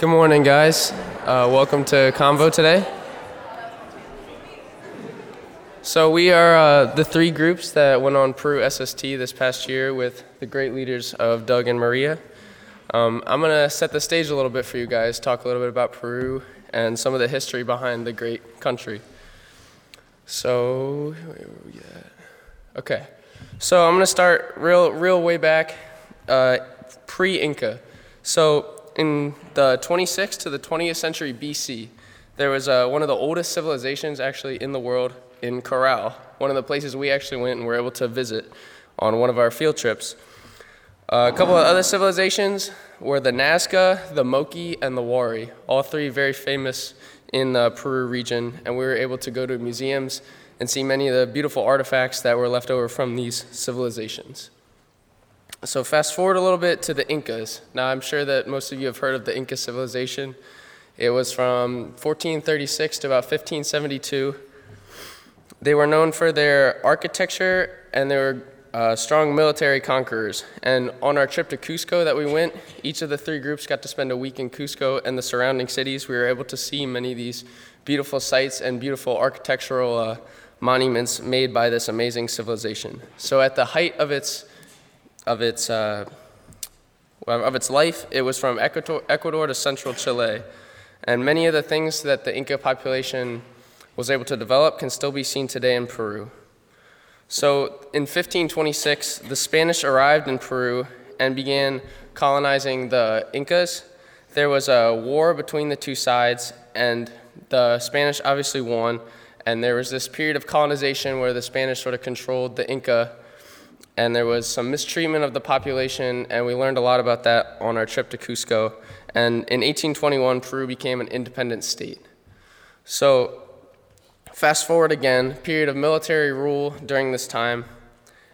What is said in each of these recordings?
Good morning, guys. Uh, welcome to Convo today. So, we are uh, the three groups that went on Peru SST this past year with the great leaders of Doug and Maria. Um, I'm going to set the stage a little bit for you guys, talk a little bit about Peru and some of the history behind the great country. So, okay. So, I'm going to start real, real way back, uh, pre Inca. So, in the 26th to the 20th century BC, there was uh, one of the oldest civilizations actually in the world in Caral, one of the places we actually went and were able to visit on one of our field trips. Uh, a couple of other civilizations were the Nazca, the Moqui, and the Wari, all three very famous in the Peru region, and we were able to go to museums and see many of the beautiful artifacts that were left over from these civilizations. So, fast forward a little bit to the Incas. Now, I'm sure that most of you have heard of the Inca civilization. It was from 1436 to about 1572. They were known for their architecture and they were uh, strong military conquerors. And on our trip to Cusco that we went, each of the three groups got to spend a week in Cusco and the surrounding cities. We were able to see many of these beautiful sites and beautiful architectural uh, monuments made by this amazing civilization. So, at the height of its of its, uh, of its life, it was from Ecuador, Ecuador to central Chile. And many of the things that the Inca population was able to develop can still be seen today in Peru. So in 1526, the Spanish arrived in Peru and began colonizing the Incas. There was a war between the two sides, and the Spanish obviously won. And there was this period of colonization where the Spanish sort of controlled the Inca and there was some mistreatment of the population, and we learned a lot about that on our trip to Cusco. And in 1821, Peru became an independent state. So, fast forward again, period of military rule during this time.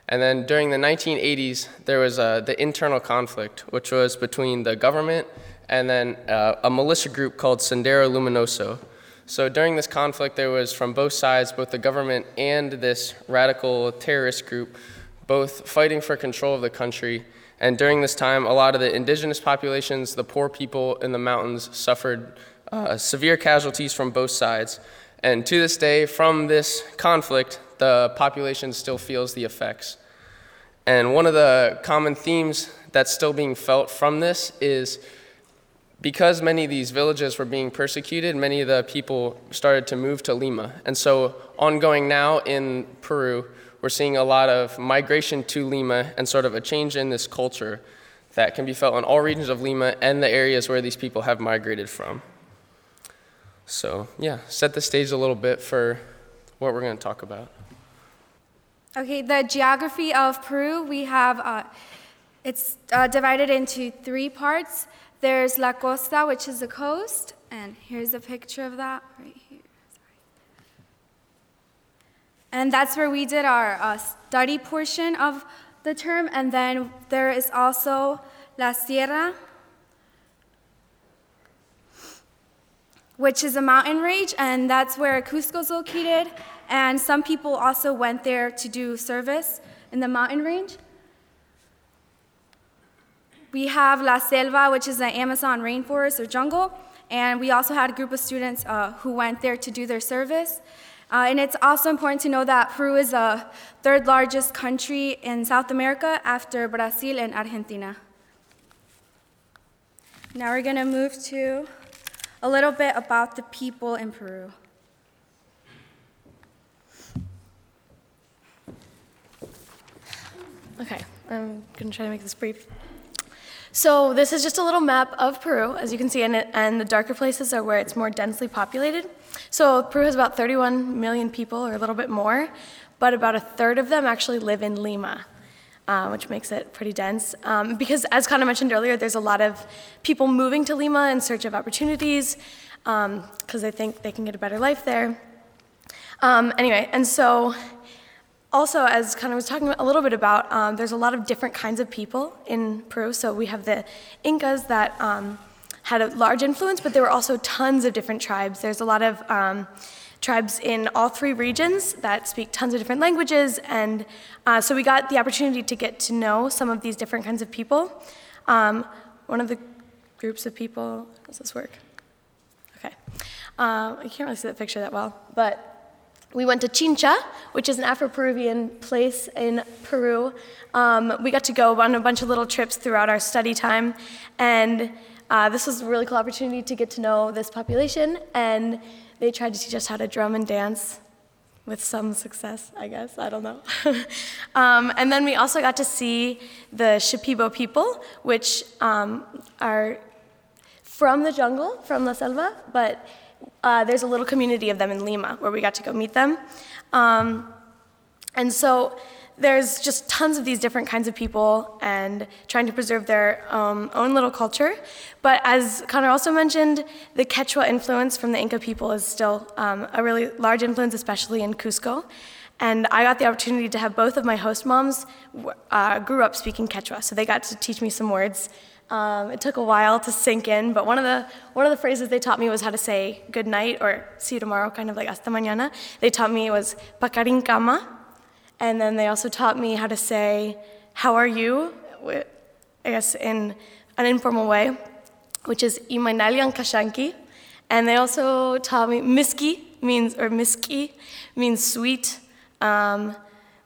And then during the 1980s, there was uh, the internal conflict, which was between the government and then uh, a militia group called Sendero Luminoso. So during this conflict, there was from both sides, both the government and this radical terrorist group, both fighting for control of the country. And during this time, a lot of the indigenous populations, the poor people in the mountains, suffered uh, severe casualties from both sides. And to this day, from this conflict, the population still feels the effects. And one of the common themes that's still being felt from this is because many of these villages were being persecuted, many of the people started to move to Lima. And so, ongoing now in Peru, we're seeing a lot of migration to Lima and sort of a change in this culture that can be felt in all regions of Lima and the areas where these people have migrated from. So, yeah, set the stage a little bit for what we're going to talk about. Okay, the geography of Peru, we have uh, it's uh, divided into three parts. There's La Costa, which is the coast, and here's a picture of that right here. And that's where we did our uh, study portion of the term. And then there is also La Sierra, which is a mountain range, and that's where Cusco is located. And some people also went there to do service in the mountain range. We have La Selva, which is the Amazon rainforest or jungle, and we also had a group of students uh, who went there to do their service. Uh, and it's also important to know that Peru is the third largest country in South America after Brazil and Argentina. Now we're going to move to a little bit about the people in Peru. Okay, I'm going to try to make this brief. So this is just a little map of Peru, as you can see, and, it, and the darker places are where it's more densely populated. So Peru has about 31 million people, or a little bit more, but about a third of them actually live in Lima. Uh, which makes it pretty dense. Um, because, as Kana mentioned earlier, there's a lot of people moving to Lima in search of opportunities because um, they think they can get a better life there. Um, anyway, and so also, as Kana was talking a little bit about, um, there's a lot of different kinds of people in Peru. So we have the Incas that um, had a large influence, but there were also tons of different tribes. There's a lot of um, tribes in all three regions that speak tons of different languages, and uh, so we got the opportunity to get to know some of these different kinds of people. Um, one of the groups of people. How does this work? Okay. Um, I can't really see that picture that well, but we went to Chincha, which is an Afro-Peruvian place in Peru. Um, we got to go on a bunch of little trips throughout our study time, and uh, this was a really cool opportunity to get to know this population, and they tried to teach us how to drum and dance with some success, I guess. I don't know. um, and then we also got to see the Shipibo people, which um, are from the jungle, from La Selva, but uh, there's a little community of them in Lima where we got to go meet them. Um, and so there's just tons of these different kinds of people and trying to preserve their um, own little culture. But as Connor also mentioned, the Quechua influence from the Inca people is still um, a really large influence, especially in Cusco. And I got the opportunity to have both of my host moms uh, grew up speaking Quechua, so they got to teach me some words. Um, it took a while to sink in, but one of the one of the phrases they taught me was how to say good night or see you tomorrow, kind of like hasta mañana. They taught me it was pakarin kama, and then they also taught me how to say, How are you? I guess in an informal way, which is Imanalian Kashanki. And they also taught me Miski means, or Miski means sweet. Um,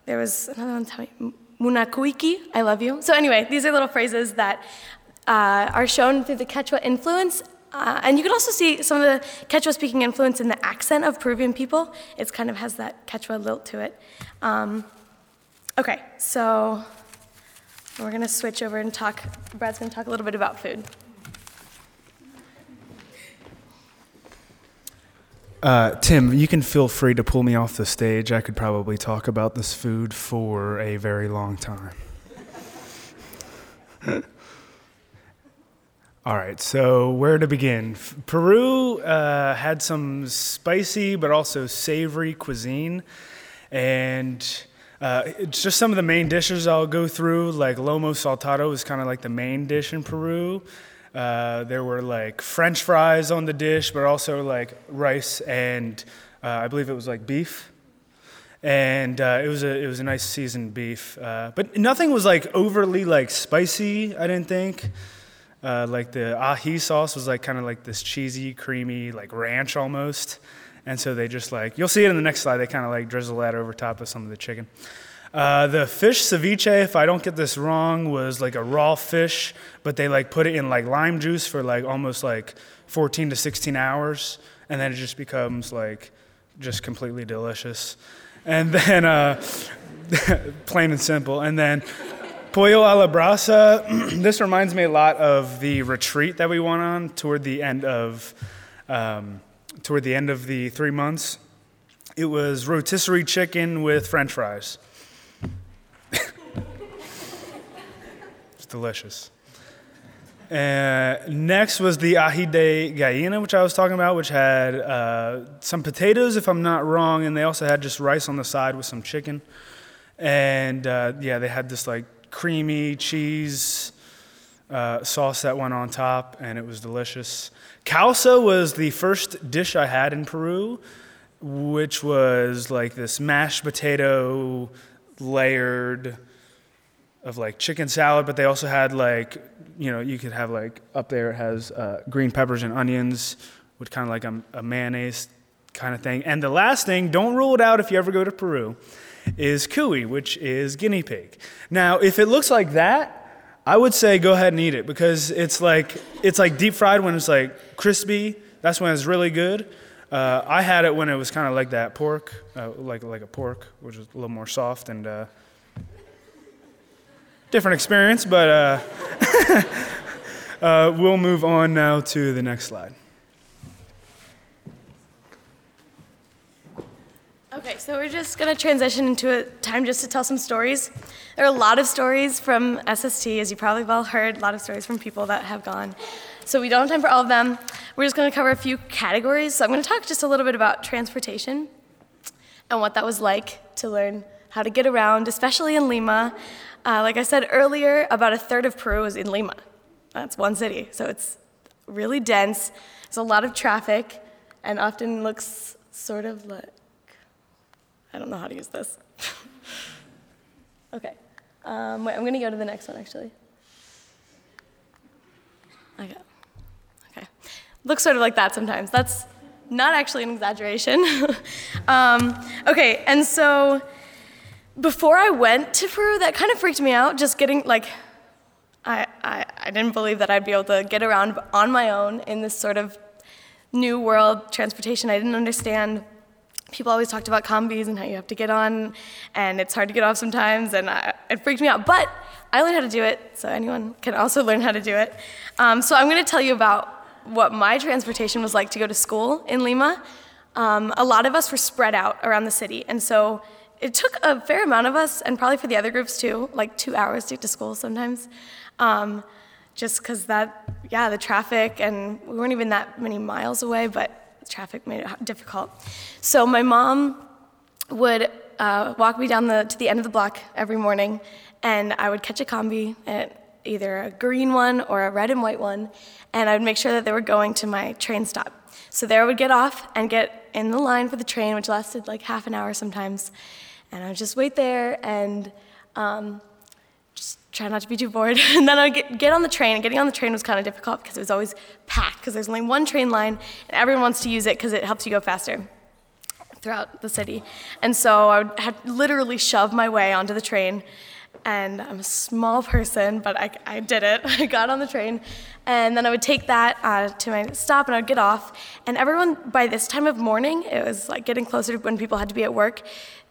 there was another one taught me Munakuiki, I love you. So, anyway, these are little phrases that uh, are shown through the Quechua influence uh, and you can also see some of the Quechua speaking influence in the accent of Peruvian people. It kind of has that Quechua lilt to it. Um, okay, so we're going to switch over and talk. Brad's going to talk a little bit about food. Uh, Tim, you can feel free to pull me off the stage. I could probably talk about this food for a very long time. All right, so where to begin? Peru uh, had some spicy but also savory cuisine, and uh, it's just some of the main dishes I'll go through. Like lomo saltado is kind of like the main dish in Peru. Uh, there were like French fries on the dish, but also like rice and uh, I believe it was like beef and uh, it was a it was a nice seasoned beef, uh, but nothing was like overly like spicy. I didn't think. Uh, like the ají sauce was like kind of like this cheesy, creamy, like ranch almost. And so they just like, you'll see it in the next slide, they kind of like drizzle that over top of some of the chicken. Uh, the fish ceviche, if I don't get this wrong, was like a raw fish, but they like put it in like lime juice for like almost like 14 to 16 hours, and then it just becomes like just completely delicious. And then, uh, plain and simple. And then Pollo a la brasa. this reminds me a lot of the retreat that we went on toward the end of um, toward the end of the three months. It was rotisserie chicken with French fries. it's delicious. Uh, next was the ají de gallina, which I was talking about, which had uh, some potatoes, if I'm not wrong, and they also had just rice on the side with some chicken. And uh, yeah, they had this like creamy cheese uh, sauce that went on top, and it was delicious. Causa was the first dish I had in Peru, which was like this mashed potato layered of like chicken salad, but they also had like, you know, you could have like up there it has uh, green peppers and onions with kind of like a, a mayonnaise kind of thing. And the last thing, don't rule it out if you ever go to Peru is cuy, which is guinea pig. Now, if it looks like that, I would say go ahead and eat it because it's like it's like deep fried when it's like crispy. That's when it's really good. Uh, I had it when it was kind of like that pork, uh, like like a pork, which was a little more soft and uh, different experience. But uh, uh, we'll move on now to the next slide. Okay, so we're just going to transition into a time just to tell some stories. There are a lot of stories from SST, as you probably have all heard, a lot of stories from people that have gone. So we don't have time for all of them. We're just going to cover a few categories. So I'm going to talk just a little bit about transportation and what that was like to learn how to get around, especially in Lima. Uh, like I said earlier, about a third of Peru is in Lima. That's one city, so it's really dense. There's a lot of traffic, and often looks sort of like I don't know how to use this. okay. Um, wait, I'm going to go to the next one, actually. Okay. Okay. looks sort of like that sometimes. That's not actually an exaggeration. um, okay, and so before I went to Peru, that kind of freaked me out, just getting like, I, I, I didn't believe that I'd be able to get around on my own in this sort of new world transportation. I didn't understand. People always talked about combis and how you have to get on, and it's hard to get off sometimes, and I, it freaked me out. But I learned how to do it, so anyone can also learn how to do it. Um, so I'm going to tell you about what my transportation was like to go to school in Lima. Um, a lot of us were spread out around the city, and so it took a fair amount of us, and probably for the other groups too, like two hours to get to school sometimes. Um, just because that, yeah, the traffic, and we weren't even that many miles away, but traffic made it difficult. So my mom would uh, walk me down the, to the end of the block every morning, and I would catch a combi, at either a green one or a red and white one, and I would make sure that they were going to my train stop. So there I would get off and get in the line for the train, which lasted like half an hour sometimes, and I would just wait there and um, try not to be too bored. and then I'd get, get on the train, and getting on the train was kind of difficult because it was always packed, because there's only one train line, and everyone wants to use it because it helps you go faster throughout the city. And so I would have literally shove my way onto the train. And I'm a small person, but I, I did it. I got on the train, and then I would take that uh, to my stop, and I would get off. And everyone, by this time of morning, it was like getting closer to when people had to be at work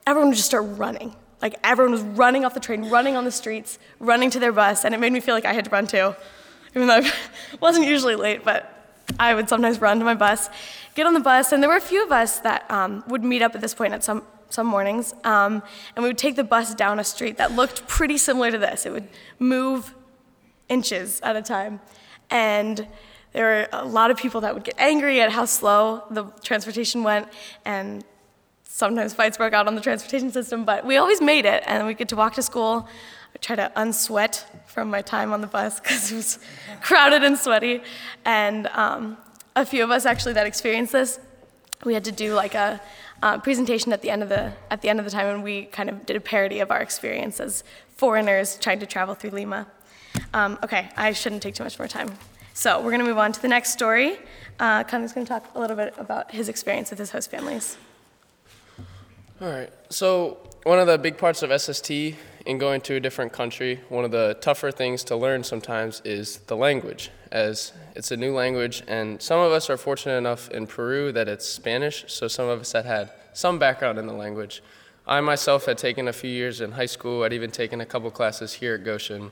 everyone would just start running. Like everyone was running off the train, running on the streets, running to their bus, and it made me feel like I had to run too. Even though I wasn't usually late, but I would sometimes run to my bus, get on the bus, and there were a few of us that um, would meet up at this point at some, some mornings, um, and we would take the bus down a street that looked pretty similar to this. It would move inches at a time. And there were a lot of people that would get angry at how slow the transportation went, and sometimes fights broke out on the transportation system, but we always made it, and we get to walk to school. I try to unsweat from my time on the bus because it was crowded and sweaty. And um, a few of us actually that experienced this, we had to do like a uh, presentation at the end of the at the end of the time, and we kind of did a parody of our experience as foreigners trying to travel through Lima. Um, okay, I shouldn't take too much more time. So we're going to move on to the next story. Uh, Connor's going to talk a little bit about his experience with his host families. All right. So, one of the big parts of SST in going to a different country, one of the tougher things to learn sometimes is the language, as it's a new language. And some of us are fortunate enough in Peru that it's Spanish, so some of us that had some background in the language. I myself had taken a few years in high school, I'd even taken a couple classes here at Goshen.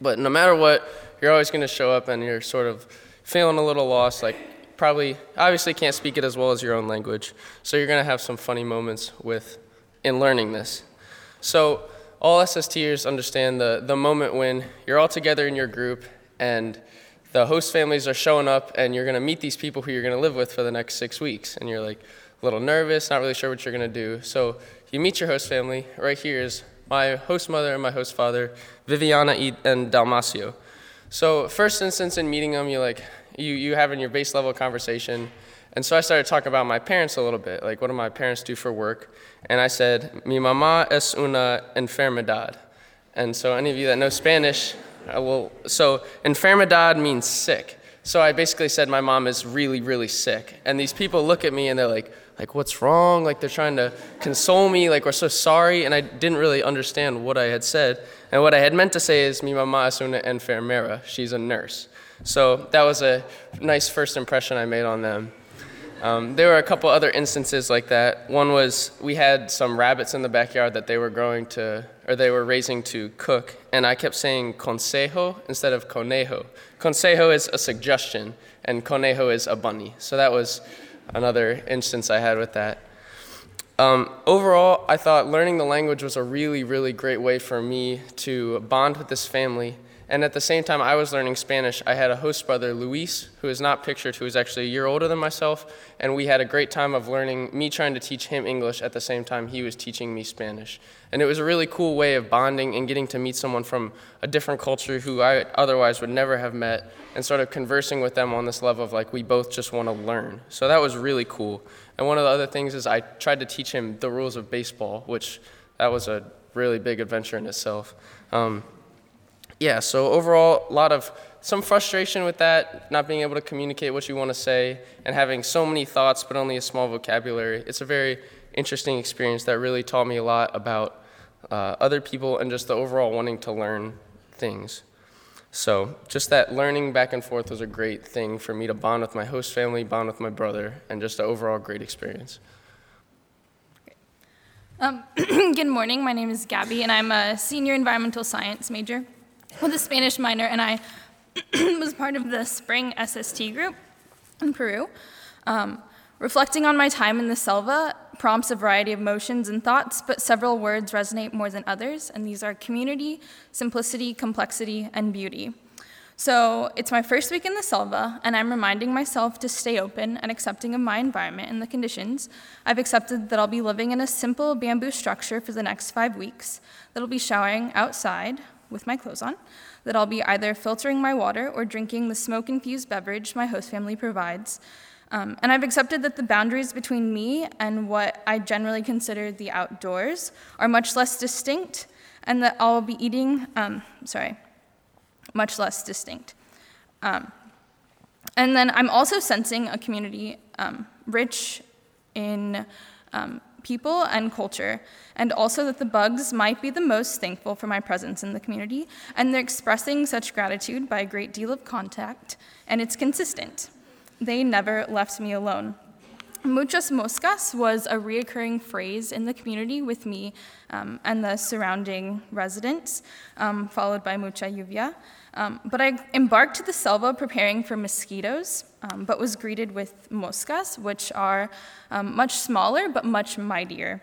But no matter what, you're always going to show up and you're sort of feeling a little lost, like probably obviously can't speak it as well as your own language. So you're going to have some funny moments with in learning this. So all SSTers understand the, the moment when you're all together in your group and the host families are showing up and you're going to meet these people who you're going to live with for the next six weeks. And you're like a little nervous, not really sure what you're going to do. So you meet your host family. Right here is my host mother and my host father, Viviana and Dalmacio. So first instance in meeting them, you're like, you, you having your base level conversation. And so I started talking about my parents a little bit, like what do my parents do for work? And I said, mi mamá es una enfermedad. And so any of you that know Spanish, I will, so enfermedad means sick. So I basically said my mom is really, really sick. And these people look at me and they're like, like what's wrong? Like they're trying to console me, like we're so sorry. And I didn't really understand what I had said. And what I had meant to say is mi mamá es una enfermera. She's a nurse. So that was a nice first impression I made on them. Um, there were a couple other instances like that. One was we had some rabbits in the backyard that they were growing to, or they were raising to cook, and I kept saying consejo instead of conejo. Consejo is a suggestion, and conejo is a bunny. So that was another instance I had with that. Um, overall, I thought learning the language was a really, really great way for me to bond with this family and at the same time, I was learning Spanish. I had a host brother, Luis, who is not pictured, who is actually a year older than myself. And we had a great time of learning, me trying to teach him English at the same time he was teaching me Spanish. And it was a really cool way of bonding and getting to meet someone from a different culture who I otherwise would never have met and sort of conversing with them on this level of like, we both just want to learn. So that was really cool. And one of the other things is I tried to teach him the rules of baseball, which that was a really big adventure in itself. Um, yeah, so overall, a lot of some frustration with that, not being able to communicate what you want to say, and having so many thoughts but only a small vocabulary. It's a very interesting experience that really taught me a lot about uh, other people and just the overall wanting to learn things. So, just that learning back and forth was a great thing for me to bond with my host family, bond with my brother, and just an overall great experience. Um, good morning. My name is Gabby, and I'm a senior environmental science major with a Spanish minor, and I was part of the spring SST group in Peru. Um, reflecting on my time in the selva prompts a variety of emotions and thoughts, but several words resonate more than others, and these are community, simplicity, complexity, and beauty. So it's my first week in the Selva, and I'm reminding myself to stay open and accepting of my environment and the conditions. I've accepted that I'll be living in a simple bamboo structure for the next five weeks, that I'll be showering outside with my clothes on, that I'll be either filtering my water or drinking the smoke infused beverage my host family provides. Um, and I've accepted that the boundaries between me and what I generally consider the outdoors are much less distinct, and that I'll be eating, um, sorry, much less distinct. Um, and then I'm also sensing a community um, rich in um, people and culture, and also that the bugs might be the most thankful for my presence in the community, and they're expressing such gratitude by a great deal of contact, and it's consistent. They never left me alone. Muchas moscas was a reoccurring phrase in the community with me um, and the surrounding residents, um, followed by mucha lluvia. Um, but I embarked to the selva preparing for mosquitoes, um, but was greeted with moscas, which are um, much smaller but much mightier.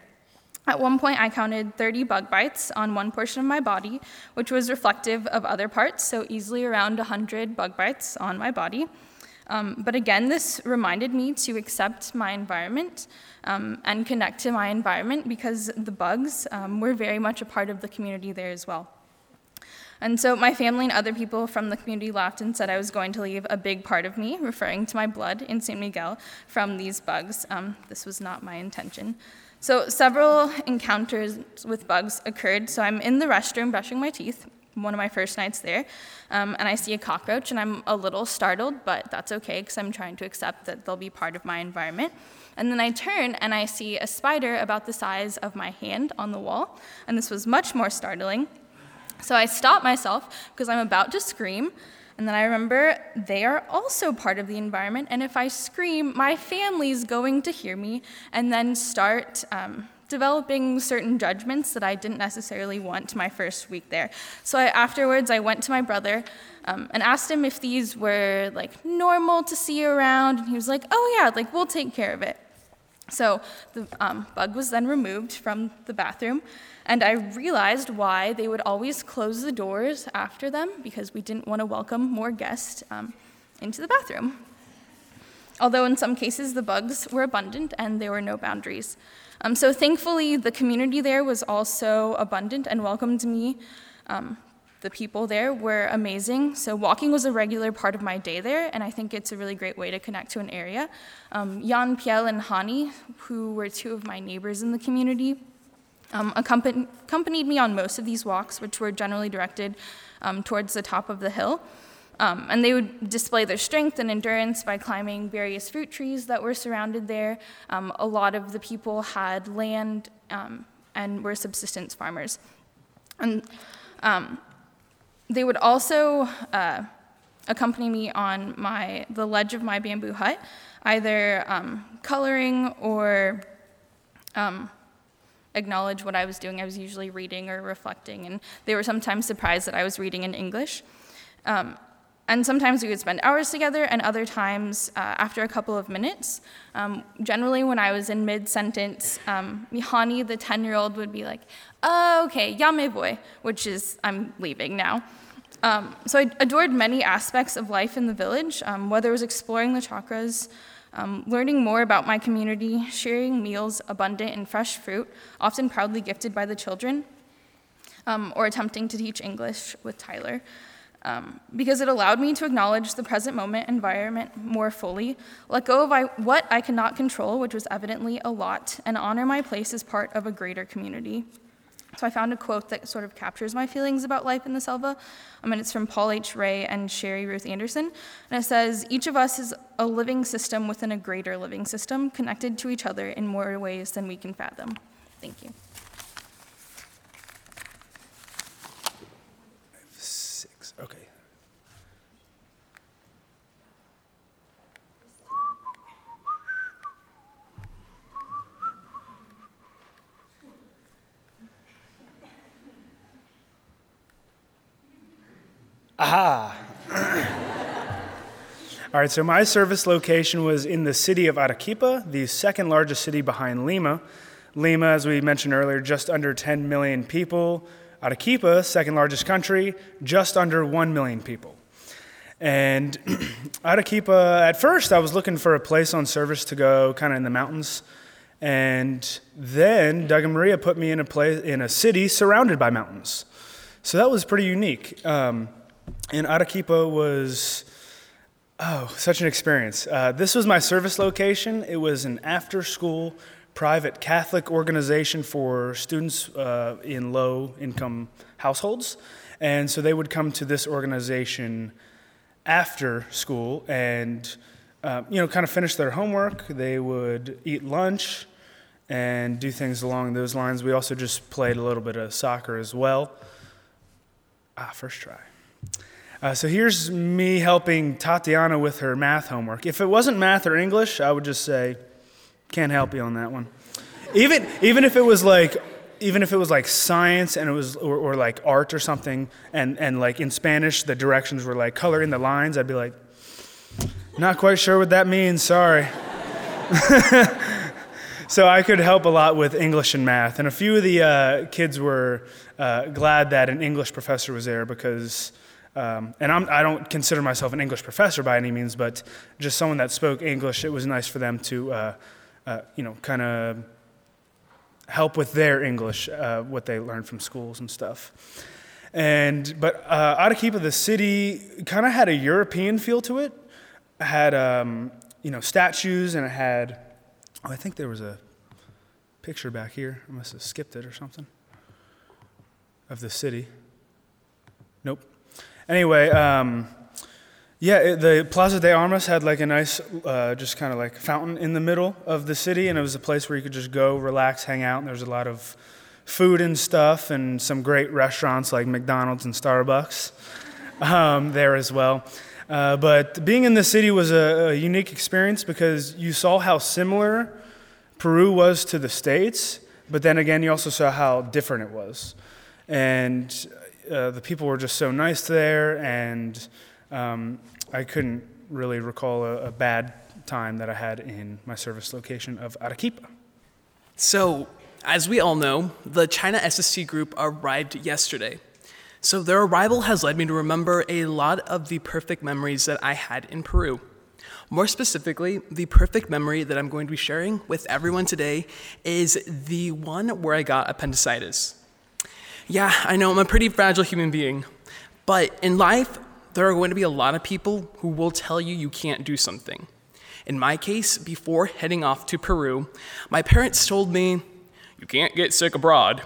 At one point, I counted 30 bug bites on one portion of my body, which was reflective of other parts, so easily around 100 bug bites on my body. Um, but again, this reminded me to accept my environment um, and connect to my environment because the bugs um, were very much a part of the community there as well. And so my family and other people from the community laughed and said I was going to leave a big part of me, referring to my blood in San Miguel, from these bugs. Um, this was not my intention. So several encounters with bugs occurred. So I'm in the restroom brushing my teeth, one of my first nights there, um, and I see a cockroach, and I'm a little startled, but that's okay because I'm trying to accept that they'll be part of my environment. And then I turn and I see a spider about the size of my hand on the wall, and this was much more startling. So I stop myself because I'm about to scream. And then I remember they are also part of the environment. And if I scream, my family's going to hear me and then start um, developing certain judgments that I didn't necessarily want my first week there. So I, afterwards, I went to my brother um, and asked him if these were like normal to see around. And he was like, oh, yeah, like we'll take care of it. So the um, bug was then removed from the bathroom, and I realized why they would always close the doors after them because we didn't want to welcome more guests um, into the bathroom. Although in some cases the bugs were abundant and there were no boundaries. Um, so thankfully, the community there was also abundant and welcomed me. Um, the people there were amazing. So walking was a regular part of my day there, and I think it's a really great way to connect to an area. Um, Jan Piel and Hani, who were two of my neighbors in the community, um, accompanied, me on most of these walks, which were generally directed um, towards the top of the hill. Um, and they would display their strength and endurance by climbing various fruit trees that were surrounded there. Um, a lot of the people had land um, and were subsistence farmers. And um, they would also uh, accompany me on my, the ledge of my bamboo hut, either coloring or um, acknowledge what I was doing. I was usually reading or reflecting, and they were sometimes surprised that I was reading in English. Um, and sometimes we would spend hours together, and other times uh, after a couple of minutes. Um, generally, when I was in mid sentence, um, Mihani, the 10 year old, would be like, oh, okay, ya me voy, which is, I'm leaving now. Um, so I adored many aspects of life in the village, um, whether it was exploring the chakras, um, learning more about my community, sharing meals abundant in fresh fruit, often proudly gifted by the children, um, or attempting to teach English with Tyler um, because it allowed me to acknowledge the present moment environment more fully, let go of I, what I cannot control, which was evidently a lot, and honor my place as part of a greater community. So I found a quote that sort of captures my feelings about life in the Selva. I mean, it's from Paul H. Ray and Sherry Ruth Anderson. And it says, Each of us is a living system within a greater living system, connected to each other in more ways than we can fathom. Thank you. Six. Okay. Aha. All right, so my service location was in the city of Arequipa, the second largest city behind Lima. Lima, as we mentioned earlier, just under 10 million people. Arequipa, second largest country, just under 1 million people. And Arequipa, at first, I was looking for a place on service to go, kind of in the mountains. And then Doug and Maria put me in a place in a city surrounded by mountains. So that was pretty unique. Um, and Arequipa was oh such an experience. Uh, this was my service location. It was an after-school private Catholic organization for students uh, in low-income households, and so they would come to this organization after school and uh, you know kind of finish their homework. They would eat lunch and do things along those lines. We also just played a little bit of soccer as well. Ah, first try. Uh, so here's me helping Tatiana with her math homework. If it wasn't math or English, I would just say, can't help you on that one. Even, even if it was like, even if it was like science and it was, or, or like art or something, and, and like in Spanish, the directions were like color in the lines, I'd be like, not quite sure what that means, sorry. so I could help a lot with English and math. And a few of the uh, kids were uh, glad that an English professor was there because um, and I'm, I do not consider myself an English professor by any means, but just someone that spoke English, it was nice for them to, uh, uh, you know, kind of help with their English, uh, what they learned from schools and stuff. And but uh, Arequipa, the city, kind of had a European feel to it. it had um, you know statues, and it had. Oh, I think there was a picture back here. I must have skipped it or something. Of the city. Anyway, um, yeah, it, the Plaza de Armas had like a nice, uh, just kind of like fountain in the middle of the city, and it was a place where you could just go, relax, hang out. And a lot of food and stuff, and some great restaurants like McDonald's and Starbucks um, there as well. Uh, but being in the city was a, a unique experience because you saw how similar Peru was to the States, but then again, you also saw how different it was. And uh, the people were just so nice there, and um, I couldn't really recall a, a, bad time that I had in my service location of Arequipa. So, as we all know, the China SST group arrived yesterday. So, their arrival has led me to remember a lot of the perfect memories that I had in Peru. More specifically, the perfect memory that I'm going to be sharing with everyone today is the one where I got appendicitis. Yeah, I know I'm a pretty fragile human being, but in life, there are going to be a lot of people who will tell you you can't do something. In my case, before heading off to Peru, my parents told me, You can't get sick abroad.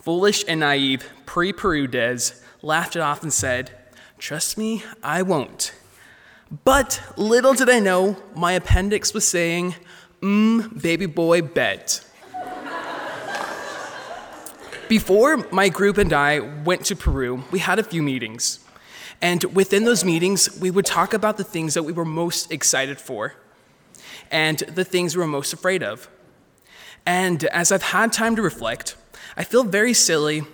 Foolish and naive, pre Peru Des laughed it off and said, Trust me, I won't. But little did I know, my appendix was saying, Mmm, baby boy, bet. Before my group and I went to Peru, we had a few meetings. And within those meetings, we would talk about the things that we were most excited for and the things we were most afraid of. And as I've had time to reflect, I feel very silly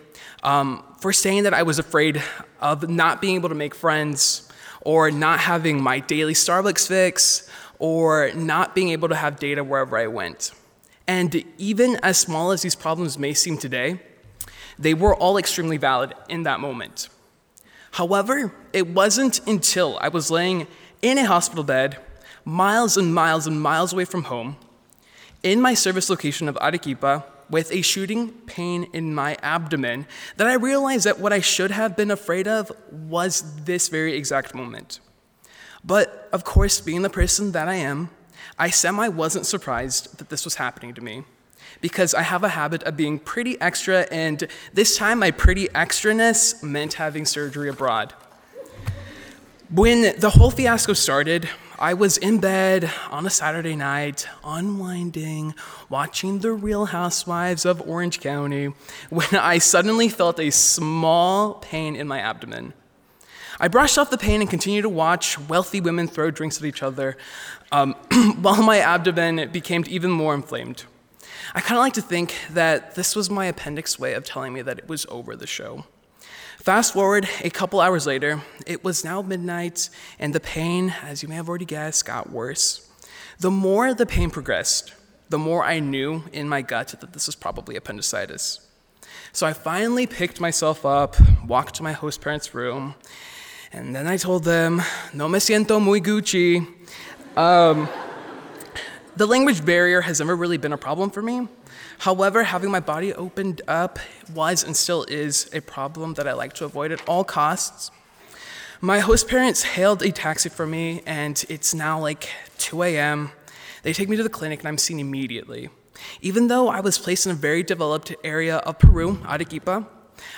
um, for saying that I was afraid of not being able to make friends, or not having my daily Starbucks fix, or not being able to have data wherever I went. And even as small as these problems may seem today, they were all extremely valid in that moment. However, it wasn't until I was laying in a hospital bed, miles and miles and miles away from home, in my service location of Arequipa, with a shooting pain in my abdomen, that I realized that what I should have been afraid of was this very exact moment. But of course, being the person that I am, I semi wasn't surprised that this was happening to me. Because I have a habit of being pretty extra, and this time my pretty extraness meant having surgery abroad. When the whole fiasco started, I was in bed on a Saturday night, unwinding, watching The Real Housewives of Orange County, when I suddenly felt a small pain in my abdomen. I brushed off the pain and continued to watch wealthy women throw drinks at each other um, while my abdomen became even more inflamed. I kind of like to think that this was my appendix way of telling me that it was over the show. Fast forward a couple hours later, it was now midnight, and the pain, as you may have already guessed, got worse. The more the pain progressed, the more I knew in my gut that this was probably appendicitis. So I finally picked myself up, walked to my host parents' room, and then I told them, no me siento muy Gucci. Um, the language barrier has never really been a problem for me. However, having my body opened up was and still is a problem that I like to avoid at all costs. My host parents hailed a taxi for me, and it's now like 2 a.m. They take me to the clinic, and I'm seen immediately. Even though I was placed in a very developed area of Peru, Arequipa,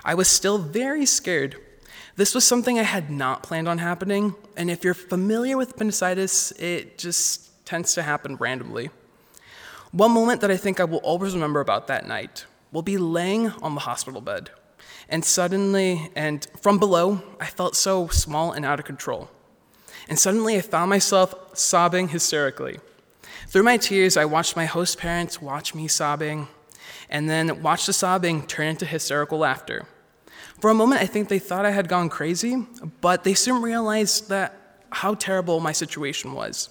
I was still very scared this was something I had not planned on happening, and if you're familiar with appendicitis, it just tends to happen randomly. One moment that I think I will always remember about that night will be laying on the hospital bed, and suddenly, and from below, I felt so small and out of control. And suddenly, I found myself sobbing hysterically. Through my tears, I watched my host parents watch me sobbing, and then watched the sobbing turn into hysterical laughter. For a moment, I think they thought I had gone crazy, but they soon realized that how terrible my situation was.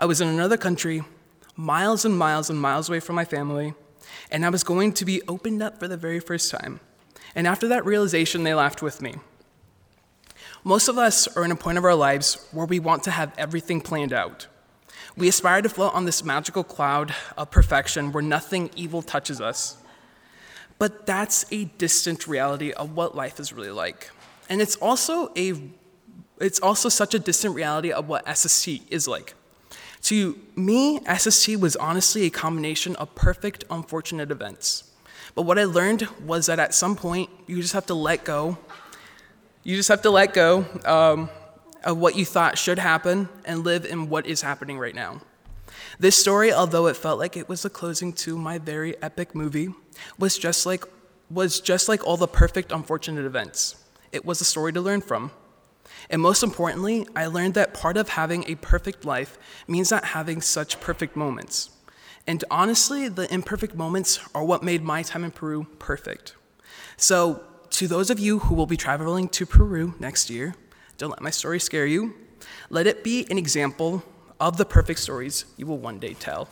I was in another country, miles and miles and miles away from my family, and I was going to be opened up for the very first time. And after that realization, they laughed with me. Most of us are in a point of our lives where we want to have everything planned out. We aspire to float on this magical cloud of perfection where nothing evil touches us. But that's a distant reality of what life is really like. And it's also a it's also such a distant reality of what SST is like. To me, SST was honestly a combination of perfect, unfortunate events. But what I learned was that at some point, you just have to let go. You just have to let go um, of what you thought should happen and live in what is happening right now. This story, although it felt like it was the closing to my very epic movie, was just like was just like all the perfect unfortunate events. It was a story to learn from. And most importantly, I learned that part of having a perfect life means not having such perfect moments. And honestly, the imperfect moments are what made my time in Peru perfect. So, to those of you who will be traveling to Peru next year, don't let my story scare you. Let it be an example of the perfect stories you will one day tell.